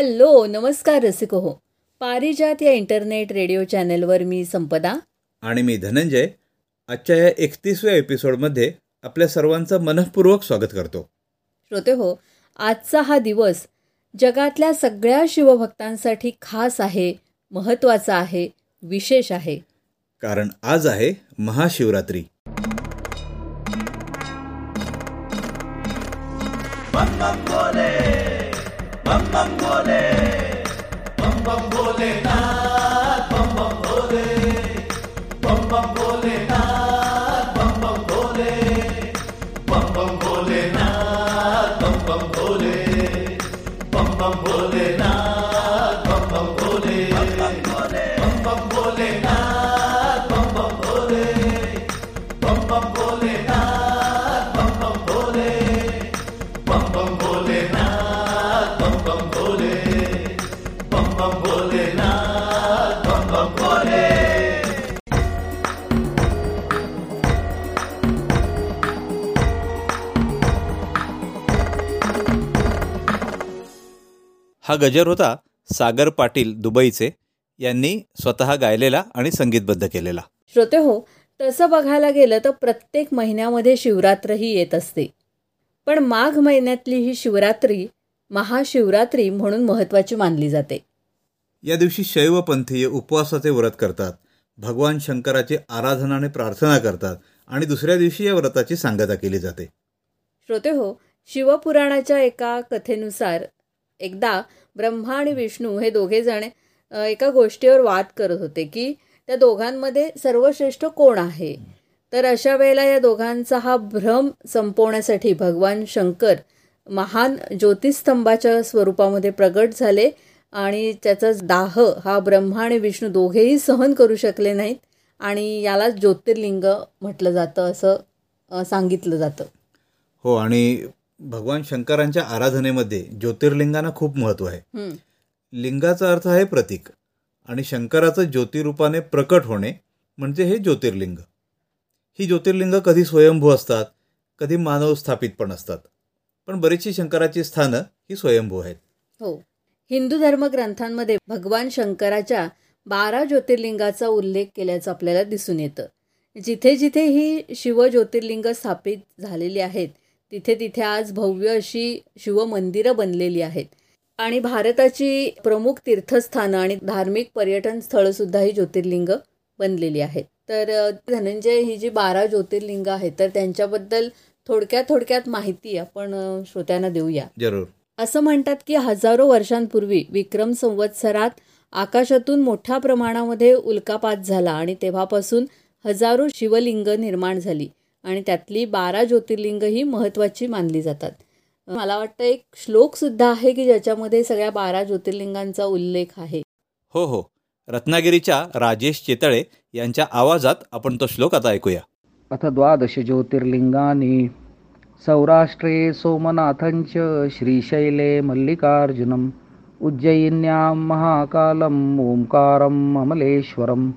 Hello नमस्कार रसिक हो पारिजात या इंटरनेट रेडिओ चॅनेलवर मी संपदा. आणि मी धनंजय. आजच्या या एकतीसव्या एपिसोडमध्ये आपल्या सर्वांचं मनःपूर्वक स्वागत करतो. श्रोते हो आजचा हा दिवस जगातल्या सगळ्या शिवभक्तांसाठी खास आहे महत्त्वाचा आहे विशेष आहे. कारण आज आहे Mahashivratri. bom bom bom bom bom हा गजर होता सागर पाटील दुबईचे. यांनी स्वतः गायलेला आणि संगीतबद्ध केलेला. श्रोते हो तसं बघायला गेलं तर प्रत्येक महिन्यामध्ये शिवरात्रही येत असते. पण माघ महिन्यातली ही शिवरात्री महाशिवरात्री म्हणून महत्वाची मानली जाते. या दिवशी शैवपंथीय उपवासाचे व्रत करतात. भगवान शंकराची आराधनाने प्रार्थना करतात आणि दुसऱ्या दिवशी या व्रताची सांगता केली जाते. श्रोते हो शिवपुराणाच्या एका कथेनुसार एकदा ब्रह्मा आणि विष्णू हे दोघे जण एका गोष्टीवर वाद करत होते की त्या दोघांमध्ये सर्वश्रेष्ठ कोण आहे? तर अशा वेळेला या दोघांचा हा भ्रम संपवण्यासाठी भगवान शंकर महान ज्योतिस्तंभाच्या स्वरूपामध्ये प्रगट झाले आणि त्याचा दाह हा ब्रह्मा आणि विष्णू दोघेही सहन करू शकले नाहीत आणि याला ज्योतिर्लिंग म्हटलं जातं असं सांगितलं जातं. हो आणि भगवान शंकरांच्या आराधनेमध्ये ज्योतिर्लिंगांना खूप महत्त्व आहे. लिंगाचा अर्थ आहे प्रतीक आणि शंकराचं ज्योतिरूपाने प्रकट होणे म्हणजे हे ज्योतिर्लिंग. ही ज्योतिर्लिंग कधी स्वयंभू असतात कधी मानव स्थापित पण असतात. पण बरीचशी शंकराची स्थानं ही स्वयंभू आहेत. हो. हिंदू धर्मग्रंथांमध्ये भगवान शंकराच्या बारा ज्योतिर्लिंगाचा उल्लेख केल्याचं आपल्याला दिसून येतं. जिथे जिथे ही शिव ज्योतिर्लिंग स्थापित झालेली आहेत तिथे तिथे आज भव्य अशी शिवमंदिरं बनलेली आहेत. आणि भारताची प्रमुख तीर्थस्थानं आणि धार्मिक पर्यटन स्थळं सुद्धा ही ज्योतिर्लिंग बनलेली आहेत. तर धनंजय ही जी बारा ज्योतिर्लिंग आहेत तर त्यांच्याबद्दल थोडक्यात थोडक्यात माहिती आपण श्रोत्यांना देऊया. जरूर. असं म्हणतात की हजारो वर्षांपूर्वी विक्रम संवत्सरात आकाशातून मोठ्या प्रमाणामध्ये उल्कापात झाला आणि तेव्हापासून हजारो शिवलिंग निर्माण झाली. आणि त्यातली बारा ज्योतिर्लिंग ही महत्वाची मानली जातात. मला वाटतं एक श्लोक सुद्धा आहे की ज्याच्यामध्ये सगळ्या बारा ज्योतिर्लिंगांचा उल्लेख आहे. हो हो. रत्नागिरीच्या राजेश चेतळे यांच्या आवाजात आपण तो श्लोक आता ऐकूया. अथ द्वादश ज्योतिर्लिंगानी सौराष्ट्रे सोमनाथंच श्रीशैले मल्लिकार्जुनम उज्जयिन्यां महाकालम ओंकारम अमलेश्वरम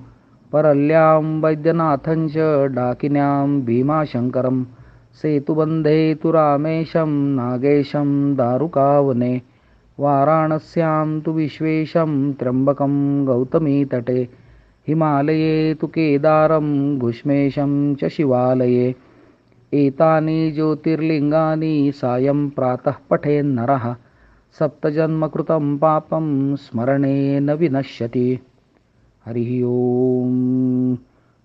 परल्यां वैद्यनाथञ्च डाकिन्यां भीमाशङ्करं। सेतुबन्धे तु रामेशं नागेशं दारुकावने वाराणस्यां तु विश्वेशं त्र्यम्बकं गौतमीतटे हिमालये तु केदारं घुष्मेशं च शिवालये। एतानि ज्योतिर्लिङ्गानि सायं प्रातः पठेन्नरः सप्तजन्मकृतं पापं स्मरणेन विनश्यति। हरिः ओम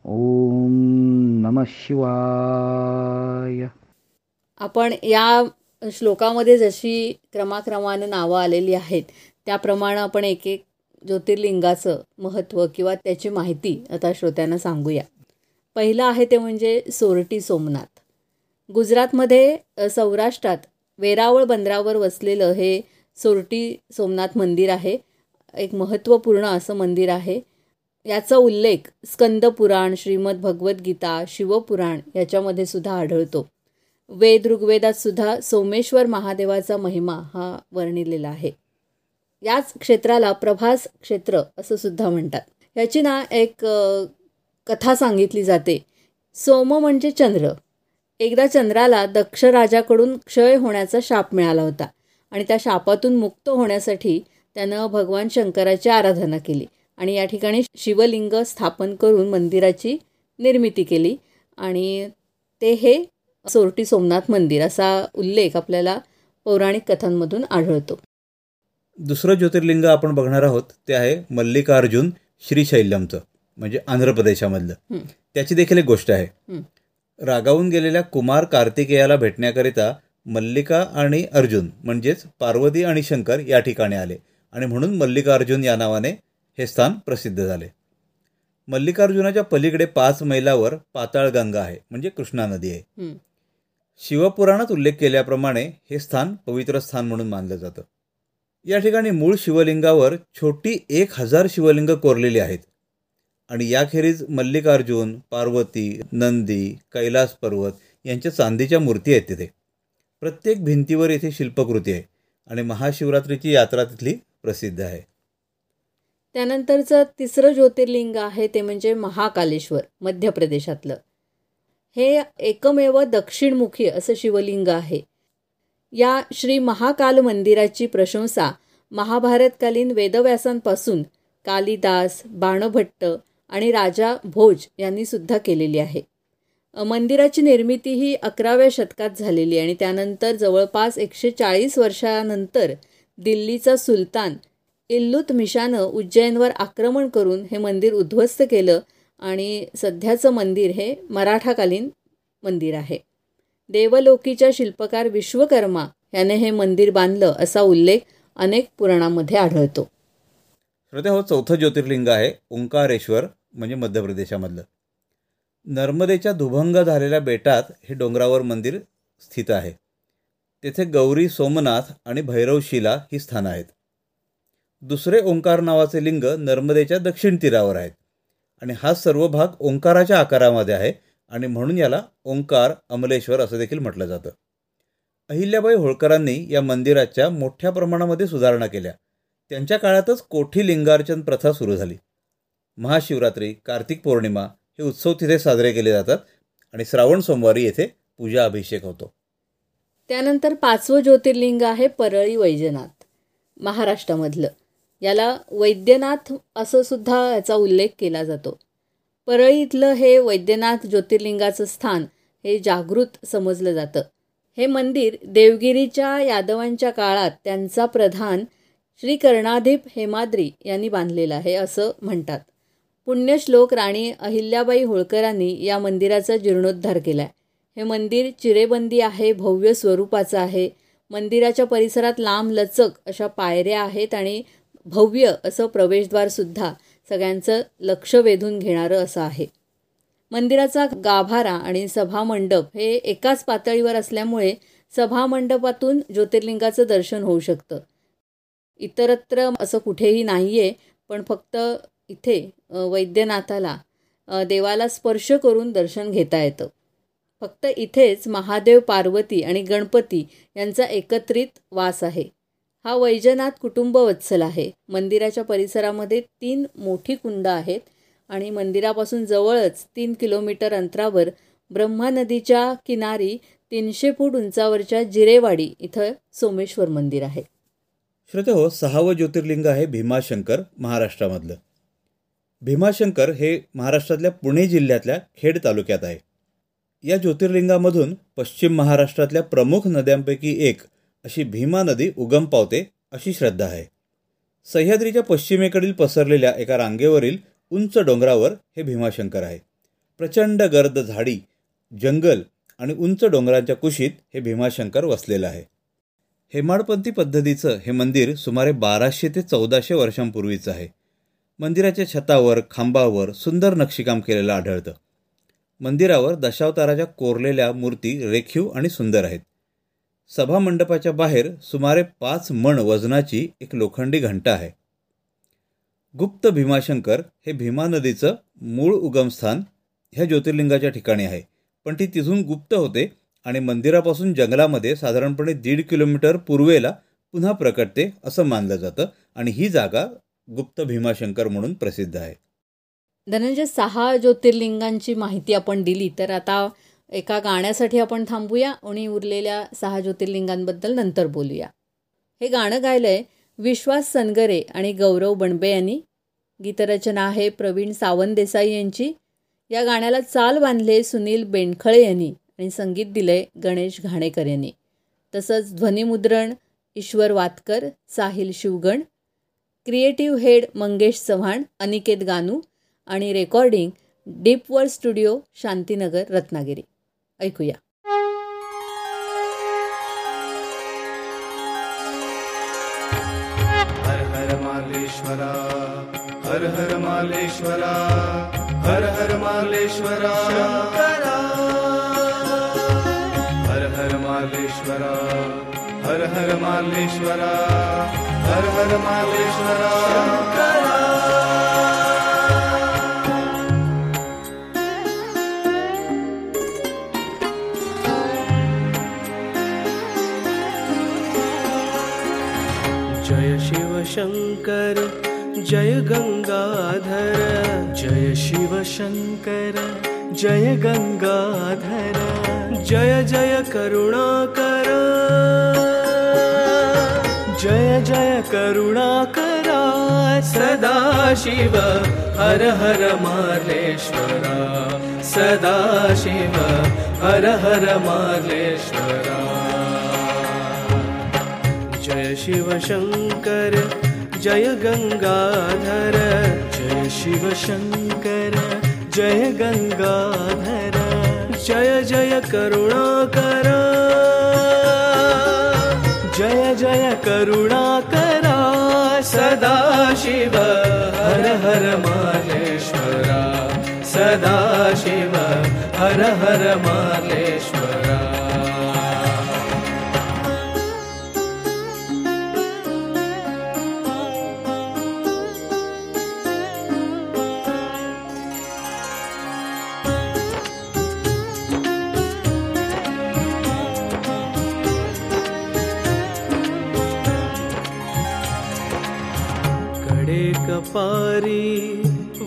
ओम नम शिवाय. आपण या श्लोकामध्ये जशी क्रमाक्रमानं नावं आलेली आहेत त्याप्रमाणे आपण एक एक ज्योतिर्लिंगाचं महत्त्व किंवा त्याची माहिती आता श्रोत्यांना सांगूया. पहिलं आहे ते म्हणजे सोरटी सोमनाथ. गुजरातमध्ये सौराष्ट्रात वेरावळ बंदरावर वसलेलं हे सोरटी सोमनाथ मंदिर आहे. एक महत्त्वपूर्ण असं मंदिर आहे. याचा उल्लेख स्कंदपुराण श्रीमद भगवद्गीता शिवपुराण याच्यामध्ये सुद्धा आढळतो. वेद ऋग्वेदात सुद्धा सोमेश्वर महादेवाचा महिमा हा वर्णिलेला आहे. याच क्षेत्राला प्रभास क्षेत्र असं सुद्धा म्हणतात. याची ना एक कथा सांगितली जाते. सोम म्हणजे चंद्र. एकदा चंद्राला दक्ष राजाकडून क्षय होण्याचा शाप मिळाला होता आणि त्या शापातून मुक्त होण्यासाठी त्यानं भगवान शंकराची आराधना केली. आणि या ठिकाणी शिवलिंग स्थापन करून मंदिराची निर्मिती केली. आणि ते हे सोरटी सोमनाथ मंदिर असा उल्लेख आपल्याला पौराणिक कथांमधून आढळतो. दुसरं ज्योतिर्लिंग आपण बघणार आहोत ते आहे मल्लिकार्जुन श्रीशैल्यमचं म्हणजे आंध्र प्रदेशामधलं. त्याची देखील एक गोष्ट आहे. रागावून गेलेल्या कुमार कार्तिकेयाला भेटण्याकरिता मल्लिका आणि अर्जुन म्हणजेच पार्वती आणि शंकर या ठिकाणी आले. आणि म्हणून मल्लिकार्जुन या नावाने हे स्थान प्रसिद्ध झाले. मल्लिकार्जुनाच्या पलीकडे पाच मैलावर पाताळगंगा आहे म्हणजे कृष्णा नदी आहे. शिवपुराणात उल्लेख केल्याप्रमाणे हे स्थान पवित्र स्थान म्हणून मानलं जातं. या ठिकाणी मूळ शिवलिंगावर छोटी एक हजार शिवलिंग कोरलेली आहेत. आणि याखेरीज मल्लिकार्जुन पार्वती नंदी कैलास पर्वत यांच्या चांदीच्या मूर्ती आहेत तिथे. प्रत्येक भिंतीवर येथे शिल्पकृती आहे आणि महाशिवरात्रीची यात्रा तिथली प्रसिद्ध आहे. त्यानंतरचं तिसरं ज्योतिर्लिंग आहे ते म्हणजे महाकालेश्वर मध्य प्रदेशातलं हे एकमेव दक्षिणमुखी असं शिवलिंग आहे. या श्री महाकाल मंदिराची प्रशंसा महाभारतकालीन वेदव्यासांपासून कालिदास बाणभट्ट आणि राजा भोज यांनी सुद्धा केलेली आहे. मंदिराची निर्मिती ही अकराव्या शतकात झालेली आणि त्यानंतर जवळपास एकशे चाळीस वर्षानंतर दिल्लीचा सुलतान इल्लुतमिशानं उज्जैनवर आक्रमण करून हे मंदिर उद्ध्वस्त केलं आणि सध्याचं मंदिर हे मराठाकालीन मंदिर आहे. देवलोकीच्या शिल्पकार विश्वकर्मा याने हे मंदिर बांधलं असा उल्लेख अनेक पुराणांमध्ये आढळतो. श्रोते हो चौथं ज्योतिर्लिंग आहे ओंकारेश्वर म्हणजे मध्य प्रदेशामधलं नर्मदेच्या दुभंग झालेल्या बेटात हे डोंगरावर मंदिर स्थित आहे. तेथे गौरी सोमनाथ आणि भैरवशिला ही स्थानं आहेत. दुसरे ओंकार नावाचे लिंग नर्मदेच्या दक्षिण तीरावर आहेत. आणि हा सर्व भाग ओंकाराच्या आकारामध्ये आहे आणि म्हणून याला ओंकार अमलेश्वर असं देखील म्हटलं जातं. अहिल्याबाई होळकरांनी या मंदिराच्या मोठ्या प्रमाणामध्ये सुधारणा केल्या. त्यांच्या काळातच कोठी लिंगार्चन प्रथा सुरू झाली. महाशिवरात्री कार्तिक पौर्णिमा हे उत्सव तिथे साजरे केले जातात आणि श्रावण सोमवारी येथे पूजा अभिषेक होतो. त्यानंतर पाचवं ज्योतिर्लिंग आहे परळी वैजनाथ महाराष्ट्रामधलं. याला वैद्यनाथ असं सुद्धा याचा उल्लेख केला जातो. परळी इथलं हे वैद्यनाथ ज्योतिर्लिंगाचं स्थान हे जागृत समजलं जातं. हे मंदिर देवगिरीच्या यादवांच्या काळात त्यांचा प्रधान श्री कर्णाधीप हेमाद्री यांनी बांधलेलं आहे असं म्हणतात. पुण्यश्लोक राणी अहिल्याबाई होळकरांनी या मंदिराचा जीर्णोद्धार केला आहे हे मंदिर चिरेबंदी आहे भव्य स्वरूपाचं आहे. मंदिराच्या परिसरात लांब लचक अशा पायऱ्या आहेत आणि भव्य असं प्रवेशद्वारसुद्धा सगळ्यांचं लक्ष वेधून घेणारं असं आहे. मंदिराचा गाभारा आणि सभामंडप हे एकाच पातळीवर असल्यामुळे सभामंडपातून ज्योतिर्लिंगाचं दर्शन होऊ शकतं. इतरत्र असं कुठेही नाही आहे पण फक्त इथे वैद्यनाथाला देवाला स्पर्श करून दर्शन घेता येतं. फक्त इथेच महादेव पार्वती आणि गणपती यांचा एकत्रित वास आहे. हा वैजनाथ कुटुंब वत्सल आहे. मंदिराच्या परिसरामध्ये तीन मोठी कुंड आहेत आणि मंदिरापासून जवळच तीन किलोमीटर अंतरावर ब्रह्मा नदीच्या किनारी तीनशे फूट उंचावरच्या जिरेवाडी इथं सोमेश्वर मंदिर आहे. श्रोते हो सहावं ज्योतिर्लिंग आहे भीमाशंकर महाराष्ट्रामधलं. भीमाशंकर हे महाराष्ट्रातल्या पुणे जिल्ह्यातल्या खेड तालुक्यात आहे. या ज्योतिर्लिंगामधून पश्चिम महाराष्ट्रातल्या प्रमुख नद्यांपैकी एक अशी भीमा नदी उगम पावते अशी श्रद्धा आहे. सह्याद्रीच्या पश्चिमेकडील पसरलेल्या एका रांगेवरील उंच डोंगरावर हे भीमाशंकर आहे. प्रचंड गर्द झाडी जंगल आणि उंच डोंगरांच्या कुशीत हे भीमाशंकर वसलेलं आहे. हेमाडपंथी पद्धतीचं हे मंदिर सुमारे बाराशे ते चौदाशे वर्षांपूर्वीचं आहे. मंदिराच्या छतावर खांबावर सुंदर नक्षीकाम केलेलं आढळतं. मंदिरावर दशावताराच्या कोरलेल्या मूर्ती रेखीव आणि सुंदर आहेत. सभामंडपाच्या बाहेर सुमारे पाच मण वजनाची एक लोखंडी घंटा आहे. गुप्त भीमाशंकर हे भीमा नदीचं मूळ उगमस्थान ह्या ज्योतिर्लिंगाच्या ठिकाणी आहे. पण ती तिथून गुप्त होते आणि मंदिरापासून जंगलामध्ये साधारणपणे दीड किलोमीटर पूर्वेला पुन्हा प्रकटते असं मानलं जातं आणि ही जागा गुप्त भीमाशंकर म्हणून प्रसिद्ध आहे. धनंजय सहा ज्योतिर्लिंगांची माहिती आपण दिली तर आता एका गाण्यासाठी आपण थांबूया. आणि उरलेल्या सहा ज्योतिर्लिंगांबद्दल नंतर बोलूया. हे गाणं गायलंय विश्वास सनगरे आणि गौरव बणबे यांनी. गीतरचना आहे प्रवीण सावंत देसाई यांची. या गाण्याला चाल बांधले सुनील बेंडखळे यांनी आणि संगीत दिले गणेश घाणेकर यांनी. तसंच ध्वनिमुद्रण ईश्वर वातकर साहिल शिवगण क्रिएटिव्ह हेड मंगेश चव्हाण अनिकेत गानू आणि recording deep world studio Shantinagar Ratnagiri. ऐकूया. हर हर मालेश्वरा हर हर मालेश्वरा हर हर मालेश्वरा हर हर मालेश्वरा हर हर मालेश्वरा हर हर मालेश्वरा. शङ्कर जय गङ्गाधर जय शिव शङ्कर जय गङ्गाधर जय जय करुणाकर। जय जय करुणाकरा। सदा शिव। हर हर मालेश्वरा सदा शिव। हर हर मालेश्वरा जय शिव शंकर जय गङ्गाधर जय शिव शङ्कर जय गङ्गाधर जय जय करुणाकर जय जय करुणाकरा सदा शिव हर हर मालेश्वरा सदा शिव हर हर मालेश्वरा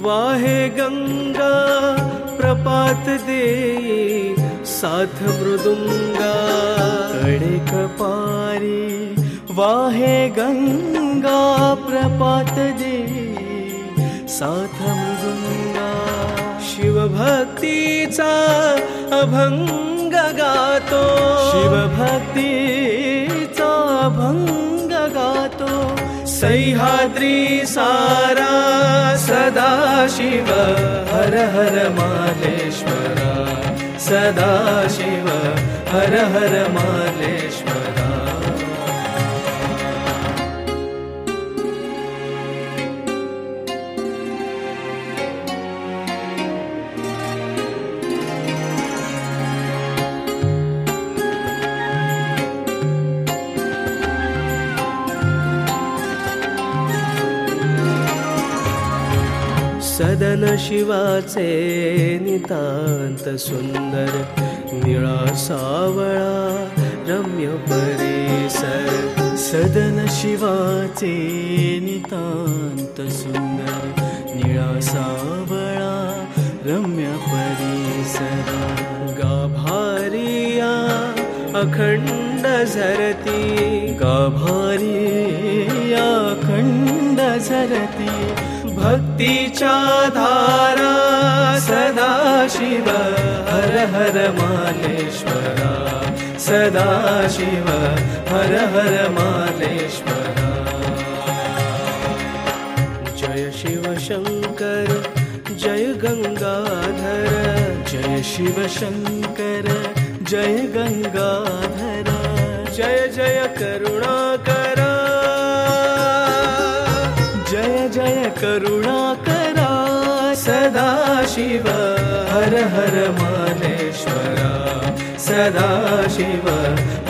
वाहे गंगा प्रपात दे साथ मृदुंगा। कडे कपारी वाहे गंगा प्रपात दे साथ मृदुंगा। शिवभक्तीचा अभंग गातो। अभंग गातो सह्याद्री सारा सदा शिव हर हर मालेश्वरा सदा शिव हर हर मालेश्वरा शिवाचे नितांत सुंदर निळा सावळा रम्य परिसर सदन शिवाचे नितांत सुंदर निळा सावळा रम्य परिसर गाभारिया अखंड झरती गाभारिया अखंड झरती भक्तीच्या धारा सदा शिव हर हर मालेश्वरा। सदा शिव हर हर मालेश्वरा। जय शिव शङ्कर जय गङ्गाधर जय शिव शङ्कर जय गङ्गाधर जय जय करुणाकरा सदा शिव हर हर मालेश्वरा सदा शिव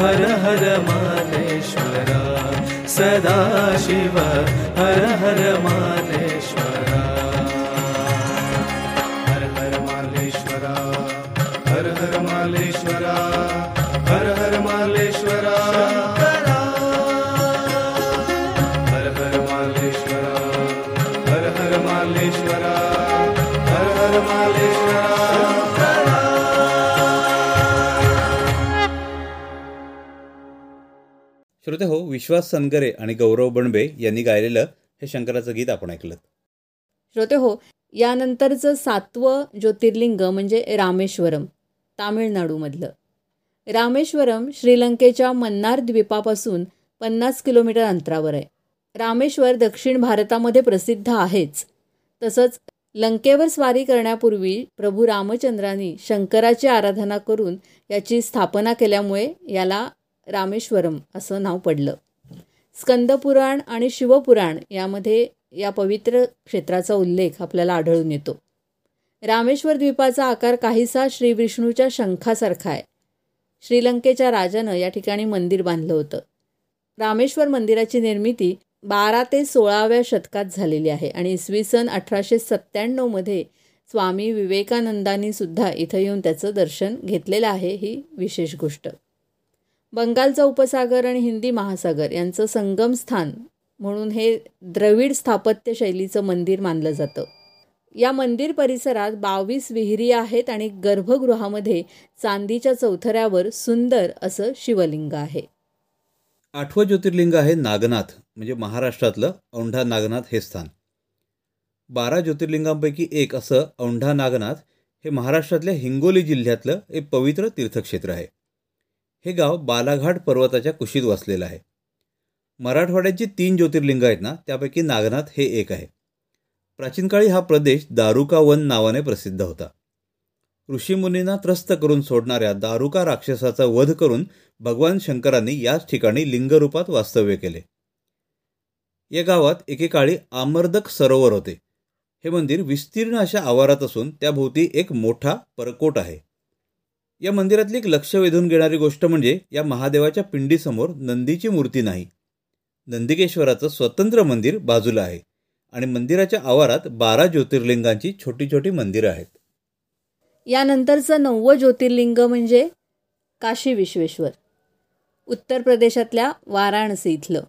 हर हर मालेश्वरा सदा शिव हर हर मालेश्वरा श्रोते हो विश्वास सनगरे आणि गौरव बणबे यांनी गायलेलं हे शंकराचं गीत आपण ऐकलं श्रोते हो यानंतरचं सातवं ज्योतिर्लिंग म्हणजे रामेश्वरम तामिळनाडूमधलं. रामेश्वरम श्रीलंकेच्या मन्नार द्वीपापासून पन्नास किलोमीटर अंतरावर आहे. रामेश्वर दक्षिण भारतामध्ये प्रसिद्ध आहेच. तसंच लंकेवर स्वारी करण्यापूर्वी प्रभू रामचंद्रांनी शंकराची आराधना करून याची स्थापना केल्यामुळे याला रामेश्वरम असं नाव पडलं. स्कंदपुराण आणि शिवपुराण यामध्ये या पवित्र क्षेत्राचा उल्लेख आपल्याला आढळून येतो. रामेश्वर द्वीपाचा आकार काहीसा श्री विष्णूच्या शंखासारखा आहे. श्रीलंकेच्या राजानं या ठिकाणी मंदिर बांधलं होतं. रामेश्वर मंदिराची निर्मिती बारा ते सोळाव्या शतकात झालेली आहे आणि इसवी सन अठराशे सत्त्याण्णवमध्ये स्वामी विवेकानंदांनी सुद्धा इथं येऊन त्याचं दर्शन घेतलेलं आहे ही विशेष गोष्ट. बंगालचा उपसागर आणि हिंदी महासागर यांचं संगम स्थान म्हणून हे द्रविड स्थापत्य शैलीचं मंदिर मानलं जातं. या मंदिर परिसरात बावीस विहिरी आहेत आणि गर्भगृहामध्ये चांदीच्या चौथऱ्यावर सुंदर असं शिवलिंग आहे. आठवं ज्योतिर्लिंग आहे नागनाथ म्हणजे महाराष्ट्रातलं औंढा नागनाथ हे स्थान. बारा ज्योतिर्लिंगांपैकी एक असं औंढा नागनाथ हे महाराष्ट्रातल्या हिंगोली जिल्ह्यातलं एक पवित्र तीर्थक्षेत्र आहे. हे गाव बालाघाट पर्वताच्या कुशीत वसलेलं आहे. मराठवाड्याची तीन ज्योतिर्लिंग आहेत ना त्यापैकी नागनाथ हे एक आहे. प्राचीन काळी हा प्रदेश दारुका वन नावाने प्रसिद्ध होता. ऋषीमुनींना त्रस्त करून सोडणाऱ्या दारुका राक्षसाचा वध करून भगवान शंकरांनी याच ठिकाणी लिंगरूपात वास्तव्य केले. या गावात एकेकाळी आमर्दक सरोवर होते. हे मंदिर विस्तीर्ण अशा आवारात असून त्याभोवती एक मोठा परकोट आहे. या मंदिरातली एक लक्ष वेधून घेणारी गोष्ट म्हणजे या महादेवाच्या पिंडीसमोर नंदीची मूर्ती नाही. नंदिकेश्वराचं स्वतंत्र मंदिर बाजूला आहे आणि मंदिराच्या आवारात बारा ज्योतिर्लिंगांची छोटी छोटी मंदिरं आहेत. यानंतरचं नववं ज्योतिर्लिंग म्हणजे काशी विश्वेश्वर उत्तर प्रदेशातल्या वाराणसी इथलं.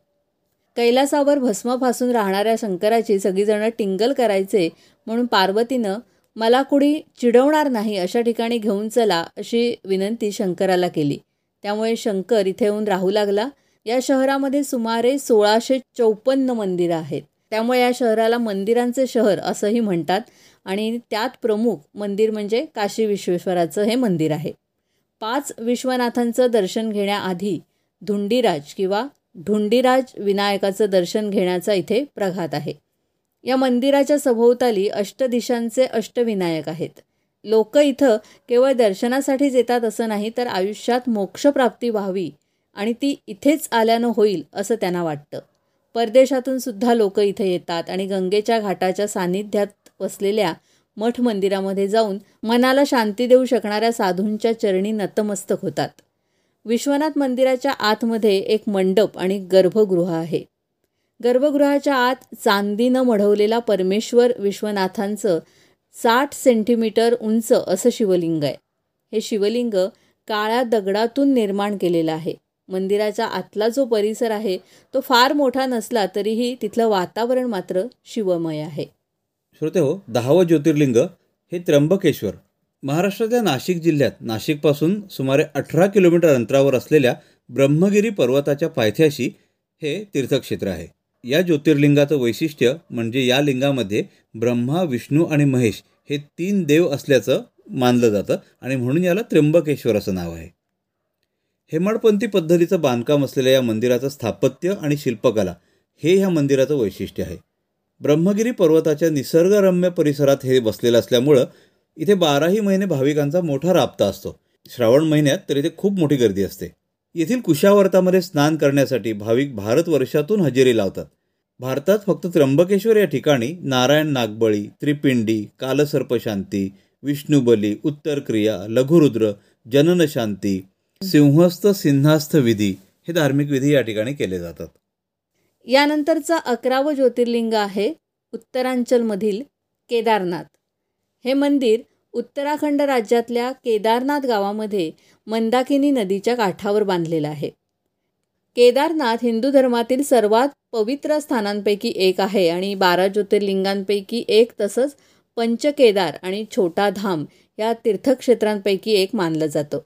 कैलासावर भस्म फासून राहणाऱ्या शंकराची सगळीजणं टिंगल करायचे म्हणून पार्वतीनं मला कुणी चिडवणार नाही अशा ठिकाणी घेऊन चला अशी विनंती शंकराला केली. त्यामुळे शंकर इथे येऊन राहू लागला. या शहरामध्ये सुमारे सोळाशे चौपन्न मंदिरं आहेत. त्यामुळे या शहराला मंदिरांचे शहर असंही म्हणतात आणि त्यात प्रमुख मंदिर म्हणजे काशी विश्वेश्वराचं हे मंदिर आहे. पाच विश्वनाथांचं दर्शन घेण्याआधी धुंडीराज किंवा ढुंडीराज विनायकाचं दर्शन घेण्याचा इथे प्रघात आहे. या मंदिराच्या सभोवताली अष्टदिशांचे अष्टविनायक आहेत. लोक इथं केवळ दर्शनासाठीच येतात असं नाही तर आयुष्यात मोक्षप्राप्ती व्हावी आणि ती इथेच आल्यानं होईल असं त्यांना वाटतं. परदेशातून सुद्धा लोक इथे येतात आणि गंगेच्या घाटाच्या सान्निध्यात वसलेल्या मठ मंदिरामध्ये जाऊन मनाला शांती देऊ शकणाऱ्या साधूंच्या चरणी नतमस्तक होतात. विश्वनाथ मंदिराच्या आतमध्ये एक मंडप आणि गर्भगृह आहे. गर्भगृहाच्या आत चांदीनं मढवलेला परमेश्वर विश्वनाथांचं साठ सेंटीमीटर उंच असं शिवलिंग आहे. हे शिवलिंग काळ्या दगडातून निर्माण केलेलं आहे. मंदिराचा आतला जो परिसर आहे तो फार मोठा नसला तरीही तिथलं वातावरण मात्र शिवमय आहे. श्रोते हो दहावं ज्योतिर्लिंग हे त्र्यंबकेश्वर. महाराष्ट्राच्या नाशिक जिल्ह्यात नाशिकपासून सुमारे अठरा किलोमीटर अंतरावर असलेल्या ब्रह्मगिरी पर्वताच्या पायथ्याशी हे तीर्थक्षेत्र आहे. या ज्योतिर्लिंगाचं वैशिष्ट्य म्हणजे या लिंगामध्ये ब्रह्मा विष्णू आणि महेश हे तीन देव असल्याचं मानलं जातं आणि म्हणून याला त्र्यंबकेश्वर असं नाव आहे. हेमाडपंथी पद्धतीचं बांधकाम असलेल्या या मंदिराचं स्थापत्य आणि शिल्पकला हे ह्या मंदिराचं वैशिष्ट्य आहे. ब्रह्मगिरी पर्वताच्या निसर्गरम्य परिसरात हे बसलेलं असल्यामुळं इथे बाराही महिने भाविकांचा मोठा राबता असतो. श्रावण महिन्यात तर इथे खूप मोठी गर्दी असते. येथील कुशावर्तामध्ये स्नान करण्यासाठी भाविक भारतवर्षातून हजेरी लावतात. भारतात फक्त त्र्यंबकेश्वर या ठिकाणी नारायण नागबळी त्रिपिंडी कालसर्पशांती विष्णुबली उत्तरक्रिया लघुरुद्र जननशांती सिंहस्थ सिंहास्थ विधी हे धार्मिक विधी या ठिकाणी केले जातात. यानंतरचा अकरावं ज्योतिर्लिंग आहे उत्तरांचलमधील केदारनाथ. हे मंदिर उत्तराखंड राज्यातल्या केदारनाथ गावामध्ये मंदाकिनी नदीच्या काठावर बांधलेलं आहे. केदारनाथ हिंदू धर्मातील सर्वात पवित्र स्थानांपैकी एक आहे आणि बारा ज्योतिर्लिंगांपैकी एक तसंच पंचकेदार आणि छोटा धाम या तीर्थक्षेत्रांपैकी एक मानलं जातं.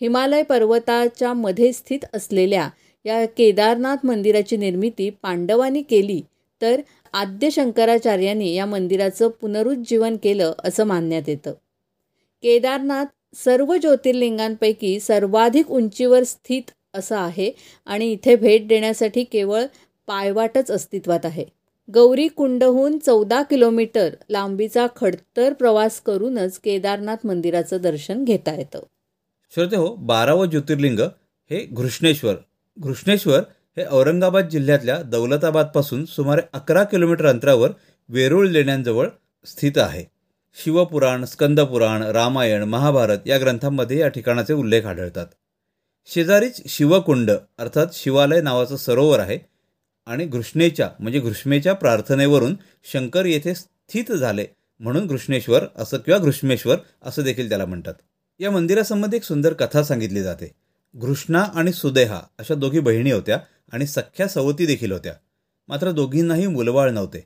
हिमालय पर्वताच्या मध्ये स्थित असलेल्या या केदारनाथ मंदिराची निर्मिती पांडवांनी केली तर आद्य शंकराचार्यांनी या मंदिराचं पुनरुज्जीवन केलं असं मानण्यात येतं. केदारनाथ सर्व ज्योतिर्लिंगांपैकी सर्वाधिक उंचीवर स्थित असं आहे आणि इथे भेट देण्यासाठी केवळ पायवाटच अस्तित्वात आहे. गौरी कुंडहून चौदा किलोमीटर लांबीचा खडतर प्रवास करूनच केदारनाथ मंदिराचं दर्शन घेता येतं. श्रोते हो बारावं ज्योतिर्लिंग हे घृष्णेश्वर. घृष्णेश्वर हे औरंगाबाद जिल्ह्यातल्या दौलताबादपासून सुमारे अकरा किलोमीटर अंतरावर वेरूळ लेण्यांजवळ स्थित आहे. शिवपुराण स्कंदपुराण रामायण महाभारत या ग्रंथांमध्ये या ठिकाणाचे उल्लेख आढळतात. शेजारीच शिवकुंड अर्थात शिवालय नावाचं सरोवर आहे आणि घृष्णेच्या म्हणजे घृष्मेच्या प्रार्थनेवरून शंकर येथे स्थित झाले म्हणून घृष्णेश्वर असं किंवा घृष्मेश्वर असं देखील त्याला म्हणतात. या मंदिरासंबंधी एक सुंदर कथा सांगितली जाते. घृष्णा आणि सुदेहा अशा दोघी बहिणी होत्या आणि सख्या सवती देखील होत्या. मात्र दोघींनाही मुलबाळ नव्हते.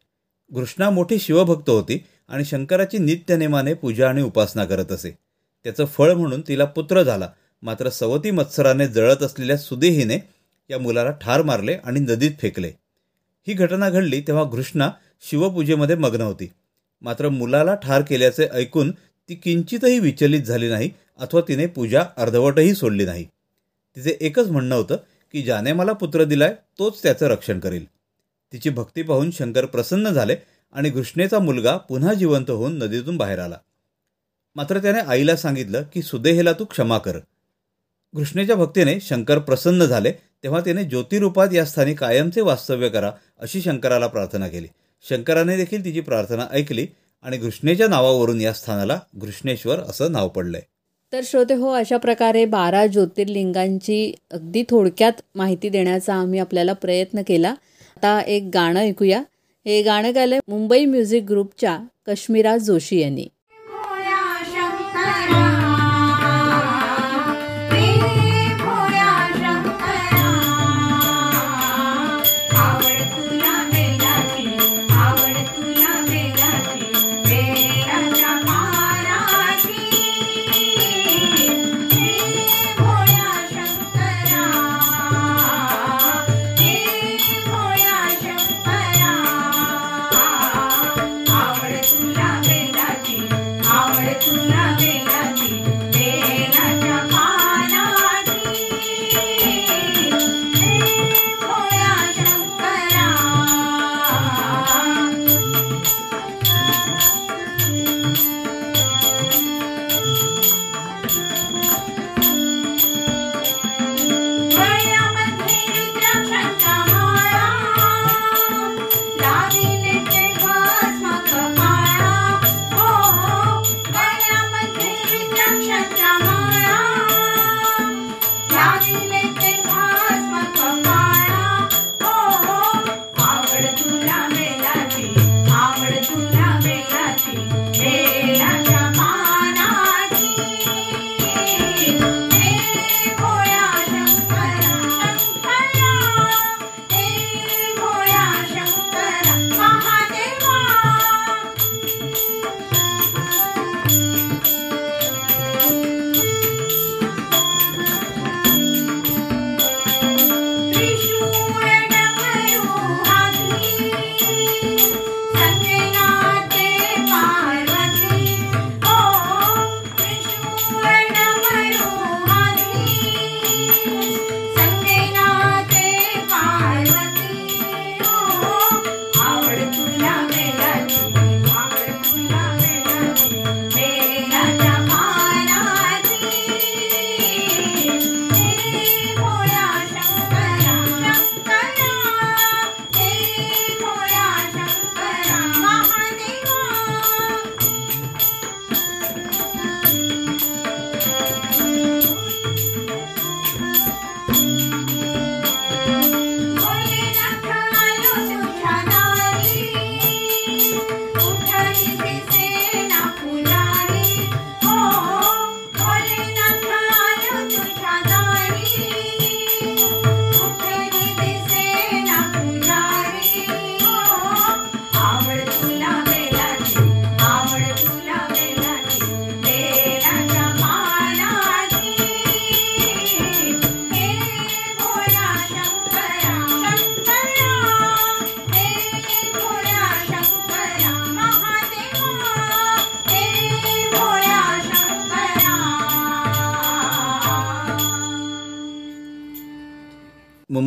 घृष्णा मोठी शिवभक्त होती आणि शंकराची नित्यनेमाने पूजा आणि उपासना करत असे. त्याचं फळ म्हणून तिला पुत्र झाला. मात्र सवती मत्सराने जळत असलेल्या सुदेहीने या मुलाला ठार मारले आणि नदीत फेकले. ही घटना घडली तेव्हा घृष्णा शिवपूजेमध्ये मग्न होती. मात्र मुलाला ठार केल्याचे ऐकून ती किंचितही विचलित झाली नाही अथवा तिने पूजा अर्धवटही सोडली नाही. तिचे एकच म्हणणं होतं की ज्याने मला पुत्र दिलाय तोच त्याचं रक्षण करेल. तिची भक्ती पाहून शंकर प्रसन्न झाले आणि घृष्णेचा मुलगा पुन्हा जिवंत होऊन नदीतून बाहेर आला. मात्र त्याने आईला सांगितलं की सुदेहेला तू क्षमा कर. घृष्णेच्या भक्तीने शंकर प्रसन्न झाले. तेव्हा त्याने ज्योतिरूपात या स्थानी कायमचे वास्तव्य करा अशी शंकराला प्रार्थना केली. शंकराने देखील तिची प्रार्थना ऐकली आणि घृष्णेच्या नावावरून या स्थानाला घृष्णेश्वर असं नाव पडलंय. तर श्रोते हो अशा प्रकारे बारा ज्योतिर्लिंगांची अगदी थोडक्यात माहिती देण्याचा आम्ही आपल्याला प्रयत्न केला. आता एक गाणं ऐकूया. हे गाणं गायलं मुंबई म्युझिक ग्रुपच्या कश्मीरा जोशी यांनी.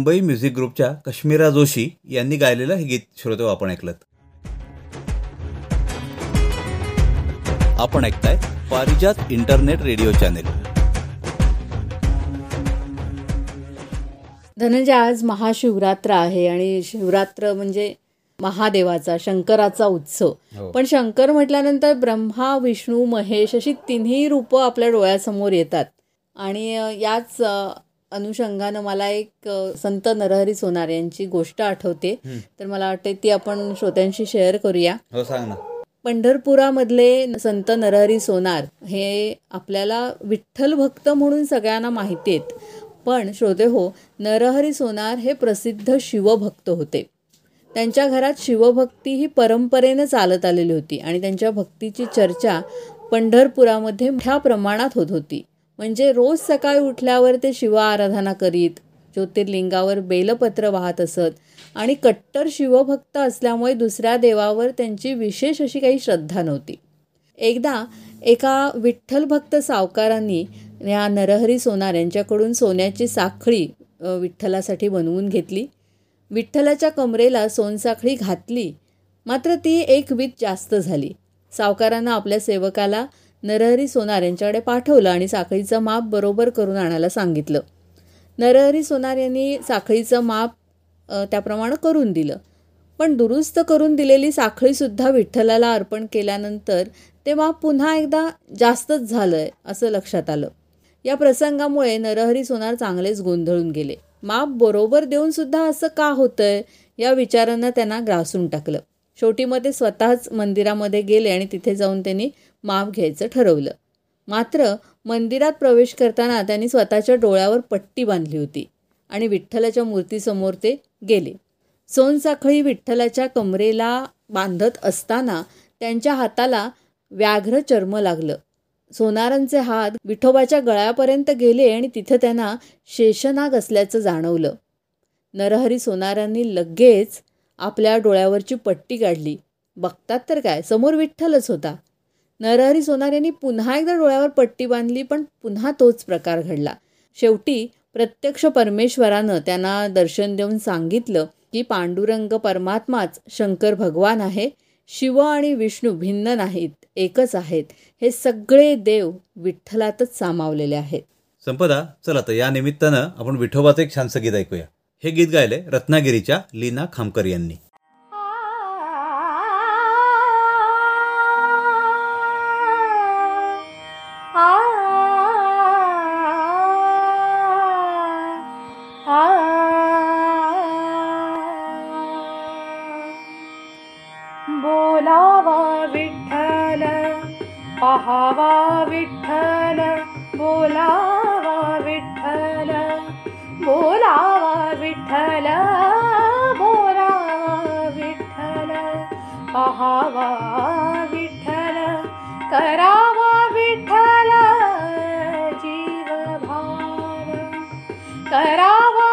मुंबई म्युझिक ग्रुपच्या कश्मीरा जोशी यांनी गायलेलं हे गीत श्रोतो आपण ऐकलं आपण ऐकताय Parijat internet radio channel. Dhananjay आज महाशिवरात्र आहे आणि शिवरात्र म्हणजे महादेवाचा शंकराचा उत्सव. पण शंकर म्हटल्यानंतर ब्रह्मा विष्णू महेश अशी तिन्ही रूपं आपल्या डोळ्यासमोर येतात. आणि याच अनुषंगानं मला एक संत नरहरी सोनार यांची गोष्ट आठवते. तर मला वाटते ती आपण श्रोत्यांशी शेअर करूया. हो सांग ना. पंढरपुरामधले संत नरहरी सोनार हे आपल्याला विठ्ठल भक्त म्हणून सगळ्यांना माहिती आहेत. पण श्रोते हो नरहरी सोनार हे प्रसिद्ध शिवभक्त होते. त्यांच्या घरात शिवभक्ती ही परंपरेनं चालत आलेली होती आणि त्यांच्या भक्तीची चर्चा पंढरपुरामध्ये मोठ्या प्रमाणात होत होती. म्हणजे रोज सकाळी उठल्यावर ते शिव आराधना करीत ज्योतिर्लिंगावर बेलपत्र वाहत असत. आणि कट्टर शिवभक्त असल्यामुळे दुसऱ्या देवावर त्यांची विशेष अशी काही श्रद्धा नव्हती. एकदा एका विठ्ठल भक्त सावकारांनी या नरहरी सोनार यांच्याकडून सोन्याची साखळी विठ्ठलासाठी बनवून घेतली. विठ्ठलाच्या कमरेला सोनसाखळी घातली. मात्र ती एक वीत जास्त झाली. सावकारानं आपल्या सेवकाला नरहरी सोनार यांच्याकडे पाठवलं आणि साखळीचं माप बरोबर करून आणायला सांगितलं. नरहरी सोनार यांनी साखळीचं माप त्याप्रमाणे करून दिलं. पण दुरुस्त करून दिलेली साखळीसुद्धा विठ्ठलाला अर्पण केल्यानंतर ते माप पुन्हा एकदा जास्तच झालं आहे असं लक्षात आलं. या प्रसंगामुळे नरहरी सोनार चांगलेच गोंधळून गेले. माप बरोबर देऊन सुद्धा असं का होतंय या विचारांना त्यांना ग्रासून टाकलं. शेवटी मग ते स्वतःच मंदिरामध्ये गेले आणि तिथे जाऊन त्यांनी माप घ्यायचं ठरवलं. मात्र मंदिरात प्रवेश करताना त्यांनी स्वतःच्या डोळ्यावर पट्टी बांधली होती आणि विठ्ठलाच्या मूर्तीसमोर ते गेले. सोनसाखळी विठ्ठलाच्या कमरेला बांधत असताना त्यांच्या हाताला व्याघ्र चर्म लागलं. सोनारांचे हात विठोबाच्या गळ्यापर्यंत गेले आणि तिथं त्यांना शेषनाग असल्याचं जाणवलं. नरहरी सोनारांनी लगेच आपल्या डोळ्यावरची पट्टी काढली. बघतात तर काय? समोर विठ्ठलच होता. नरहरी सोनार यांनी पुन्हा एकदा डोळ्यावर पट्टी बांधली पण पुन्हा तोच प्रकार घडला. शेवटी प्रत्यक्ष परमेश्वरानं त्यांना दर्शन देऊन सांगितलं की पांडुरंग परमात्माच शंकर भगवान आहे शिव आणि विष्णू भिन्न नाहीत एकच आहेत. हे सगळे देव विठ्ठलातच सामावलेले आहेत. संपदा चला तर या निमित्तानं आपण विठोबाचं एक छानसं गीत ऐकूया. हे गीत गायले रत्नागिरीच्या लीना खामकर यांनी. era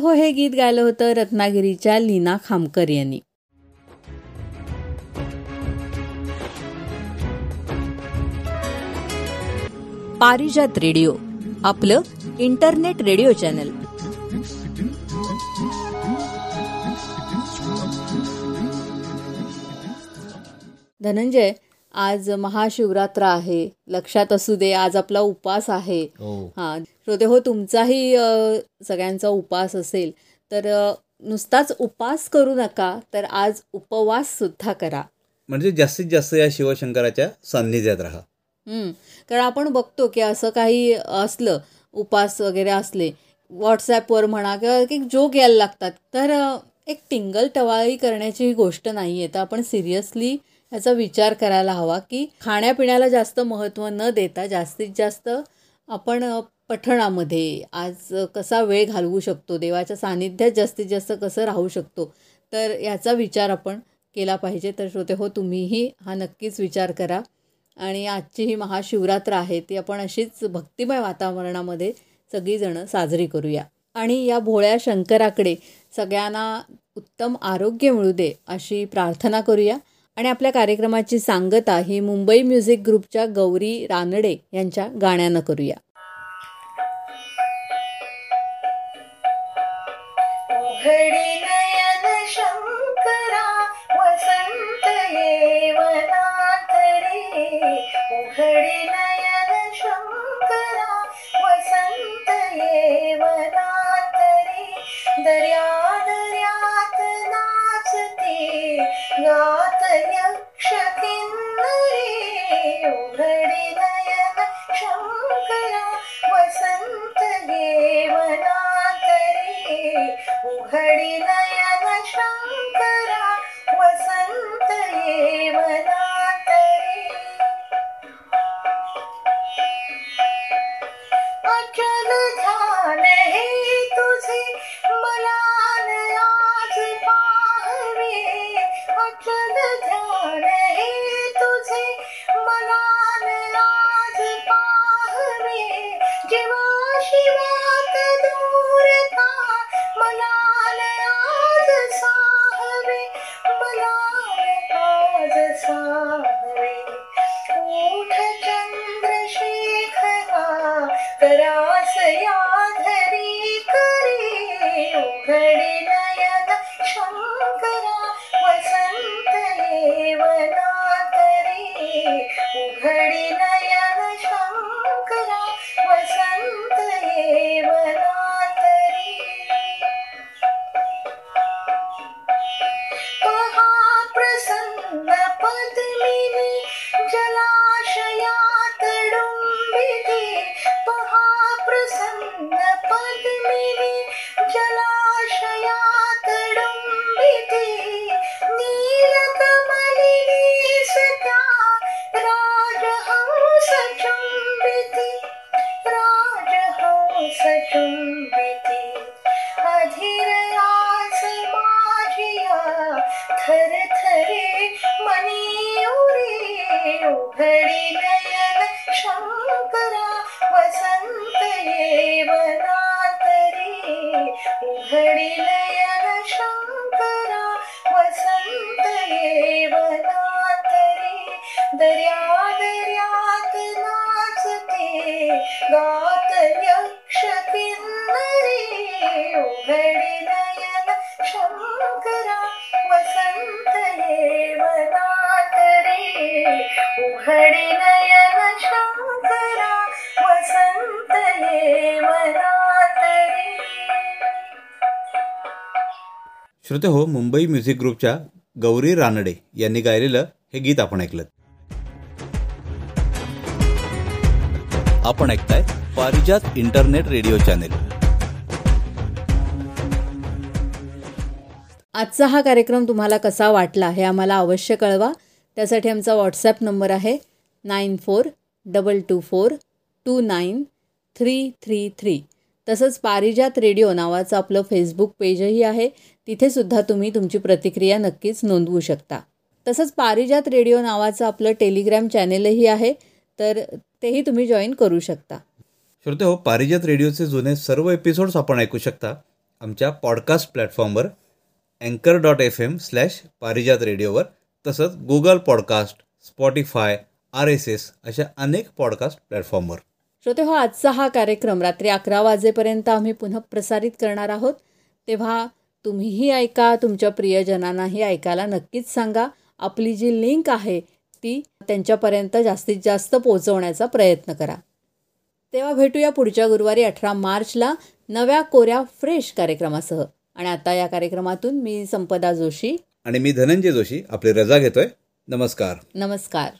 हो हे गीत गायलं होतं रत्नागिरीच्या लीना खामकर यांनी. पारिजात रेडिओ आपलं इंटरनेट रेडिओ चॅनल. धनंजय आज महाशिवरात्र आहे. लक्षात असू दे आज आपला उपास आहे. हा. श्रोते हो तुमचाही सगळ्यांचा उपास असेल. तर नुसताच उपास करू नका तर आज उपवास सुद्धा करा. म्हणजे जास्तीत जास्त या शिवशंकराच्या सान्निध्यात राहा. हम्म. कारण आपण बघतो की असं काही असलं उपास वगैरे असले व्हॉट्सॲपवर म्हणा किंवा जोक यायला लागतात तर एक टिंगल टवाळी करण्याची ही गोष्ट नाही आहे तर आपण सिरियसली याचा विचार करायला हवा की खाण्यापिण्याला जास्त महत्त्व न देता जास्तीत जास्त आपण पठणामध्ये आज कसा वेळ घालवू शकतो देवाच्या सानिध्यात जास्तीत जास्त कसं राहू शकतो तर याचा विचार आपण केला पाहिजे. तर श्रोते हो तुम्हीही हा नक्कीच विचार करा. आणि आजची ही महाशिवरात्र आहे ती आपण अशीच भक्तिमय वातावरणामध्ये सगळीजणं साजरी करूया. आणि या भोळ्या शंकराकडे सगळ्यांना उत्तम आरोग्य मिळू दे अशी प्रार्थना करूया. आणि आपल्या कार्यक्रमाची सांगता ही मुंबई म्युझिक ग्रुपच्या गौरी रानडे यांच्या गाण्यानं करूया. उघडी गात यक्ष किन्नरी उघडी नयन शंकरा वसंत येवनातरी उघडी नयन शंकरा वसंत येवनातरी श्रोते हो मुंबई म्युझिक ग्रुपच्या गौरी रानडे यांनी गायलेलं हे गीत आपण ऐकलं आपण ऐकताय पारिजात इंटरनेट रेडिओ चॅनेल. आजचा हा कार्यक्रम तुम्हाला कसा वाटला हे आम्हाला अवश्य कळवा. त्यासाठी आमचा व्हॉट्सॲप नंबर आहे nine four double two four two nine three three three. तसंच पारिजात रेडिओ नावाचं आपलं फेसबुक पेजही आहे. तिथे सुद्धा तुम्ही तुमची प्रतिक्रिया नक्कीच नोंदवू शकता. तसंच पारिजात रेडिओ नावाचं आपलं टेलिग्रॅम चॅनेलही आहे. तर तेही तुम्ही जॉईन करू शकता. श्रोते हो पारिजात रेडिओचे जुने सर्व एपिसोड्स आपण ऐकू शकता आमच्या पॉडकास्ट प्लॅटफॉर्मवर अँकर dot F M slash Parijat रेडिओवर तसंच Google podcast Spotify R S S अशा अनेक पॉडकास्ट प्लॅटफॉर्मवर श्रोते हो आजचा हा कार्यक्रम रात्री अकरा वाजेपर्यंत आम्ही पुन्हा प्रसारित करणार आहोत. तेव्हा तुम्हीही ऐका तुमच्या प्रियजनांनाही ऐकायला नक्कीच सांगा. आपली जी लिंक आहे ती त्यांच्यापर्यंत जास्तीत जास्त पोहोचवण्याचा प्रयत्न करा. तेव्हा भेटूया पुढच्या गुरुवारी अठरा मार्चला नव्या कोऱ्या फ्रेश कार्यक्रमासह. आणि आता या कार्यक्रमातून मी संपदा जोशी आणि मी धनंजय जोशी आपली रजा घेतोय. नमस्कार. नमस्कार.